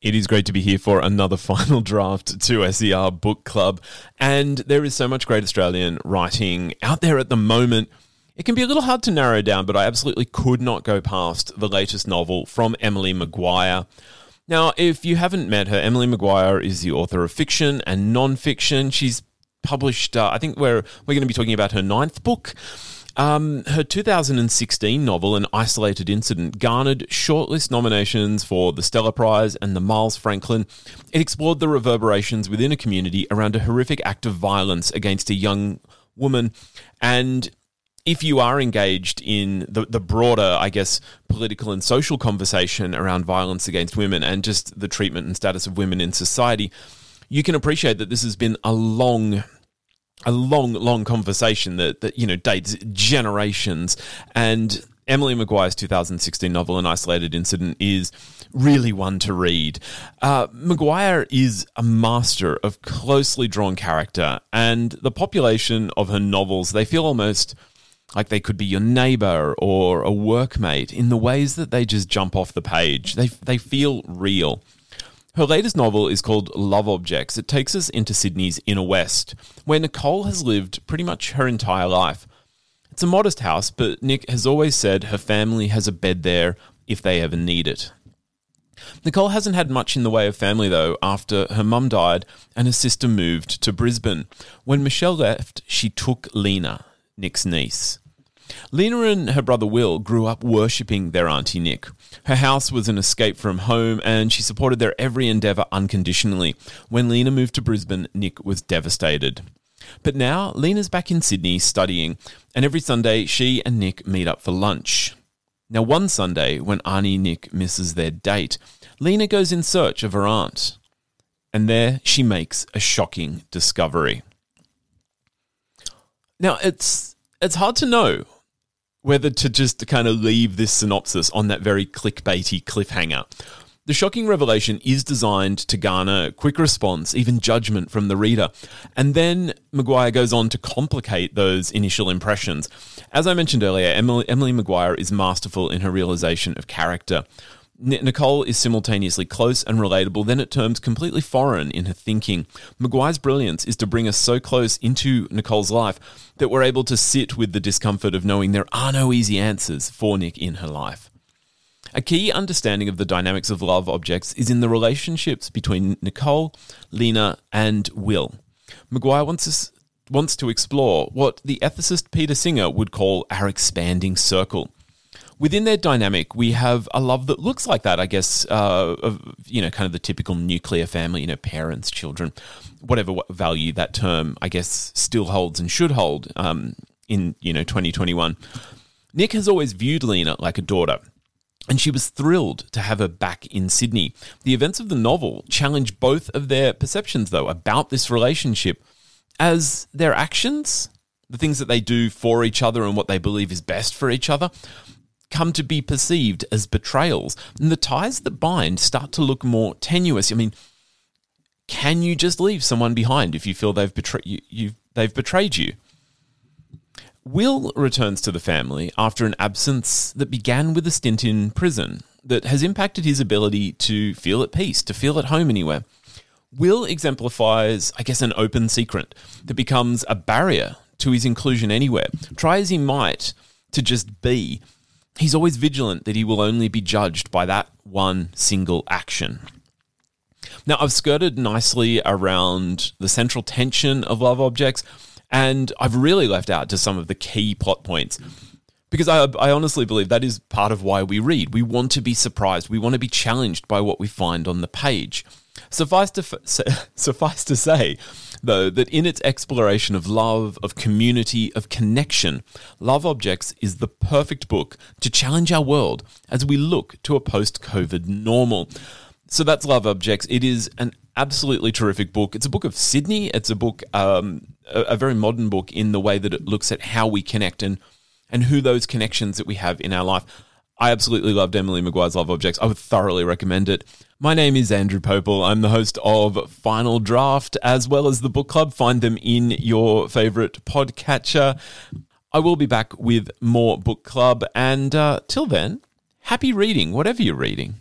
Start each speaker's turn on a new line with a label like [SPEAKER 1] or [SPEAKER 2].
[SPEAKER 1] It is great to be here for another final draft 2SER Book Club. And there is so much great Australian writing out there at the moment. It can be a little hard to narrow down, but I absolutely could not go past the latest novel from Emily Maguire. Now, if you haven't met her, Emily Maguire is the author of fiction and non-fiction. She's published, uh, I think we're, we're going to be talking about her ninth book. Um, her 2016 novel, An Isolated Incident, garnered shortlist nominations for the Stella Prize and the Miles Franklin. It explored the reverberations within a community around a horrific act of violence against a young woman. And if you are engaged in the, the broader, I guess, political and social conversation around violence against women and just the treatment and status of women in society, you can appreciate that this has been a long a long, long conversation that, that you know dates generations. And Emily Maguire's 2016 novel, An Isolated Incident, is really one to read. Uh, Maguire is a master of closely drawn character, and the population of her novels, they feel almost like they could be your neighbor or a workmate in the ways that they just jump off the page. They, they feel real. Her latest novel is called Love Objects. It takes us into Sydney's inner west, where Nicole has lived pretty much her entire life. It's a modest house, but Nick has always said her family has a bed there if they ever need it. Nicole hasn't had much in the way of family, though, after her mum died and her sister moved to Brisbane. When Michelle left, she took Lena, Nick's niece. Lena and her brother Will grew up worshipping their Auntie Nick. Her house was an escape from home, and she supported their every endeavour unconditionally. When Lena moved to Brisbane, Nick was devastated. But now, Lena's back in Sydney studying, and every Sunday she and Nick meet up for lunch. Now, one Sunday, when Auntie Nick misses their date, Lena goes in search of her aunt. And there she makes a shocking discovery. Now, it's it's hard to know whether to just kind of leave this synopsis on that very clickbaity cliffhanger. The shocking revelation is designed to garner quick response, even judgment from the reader. And then Maguire goes on to complicate those initial impressions. As I mentioned earlier, Emily, Emily Maguire is masterful in her realization of character. Nicole is simultaneously close and relatable, then at terms completely foreign in her thinking. Maguire's brilliance is to bring us so close into Nicole's life that we're able to sit with the discomfort of knowing there are no easy answers for Nick in her life. A key understanding of the dynamics of love objects is in the relationships between Nicole, Lena, and Will. Maguire wants us wants to explore what the ethicist Peter Singer would call our expanding circle within their dynamic, we have a love that looks like that, I guess, uh, of, you know, kind of the typical nuclear family, you know, parents, children, whatever value that term, I guess, still holds and should hold um, in, you know, 2021. Nick has always viewed Lena like a daughter. And she was thrilled to have her back in Sydney. The events of the novel challenge both of their perceptions, though, about this relationship as their actions, the things that they do for each other and what they believe is best for each other, come to be perceived as betrayals. And the ties that bind start to look more tenuous. I mean, can you just leave someone behind if you feel they've betrayed you, you they've betrayed you? Will returns to the family after an absence that began with a stint in prison that has impacted his ability to feel at peace, to feel at home anywhere. Will exemplifies, I guess, an open secret that becomes a barrier to his inclusion anywhere. Try as he might to just be, he's always vigilant that he will only be judged by that one single action. Now, I've skirted nicely around the central tension of Love Objects, and I've really left out to some of the key plot points because I, I honestly believe that is part of why we read. We want to be surprised, we want to be challenged by what we find on the page. Suffice to, f- suffice to say, though, that in its exploration of love, of community, of connection, Love Objects is the perfect book to challenge our world as we look to a post COVID normal. So that's Love Objects. It is an absolutely terrific book. It's a book of Sydney. It's a book, um, a, a very modern book in the way that it looks at how we connect and and who those connections that we have in our life. I absolutely loved Emily Maguire's Love Objects. I would thoroughly recommend it. My name is Andrew Popel. I'm the host of Final Draft as well as the book club. Find them in your favorite podcatcher. I will be back with more book club. And uh, till then, happy reading, whatever you're reading.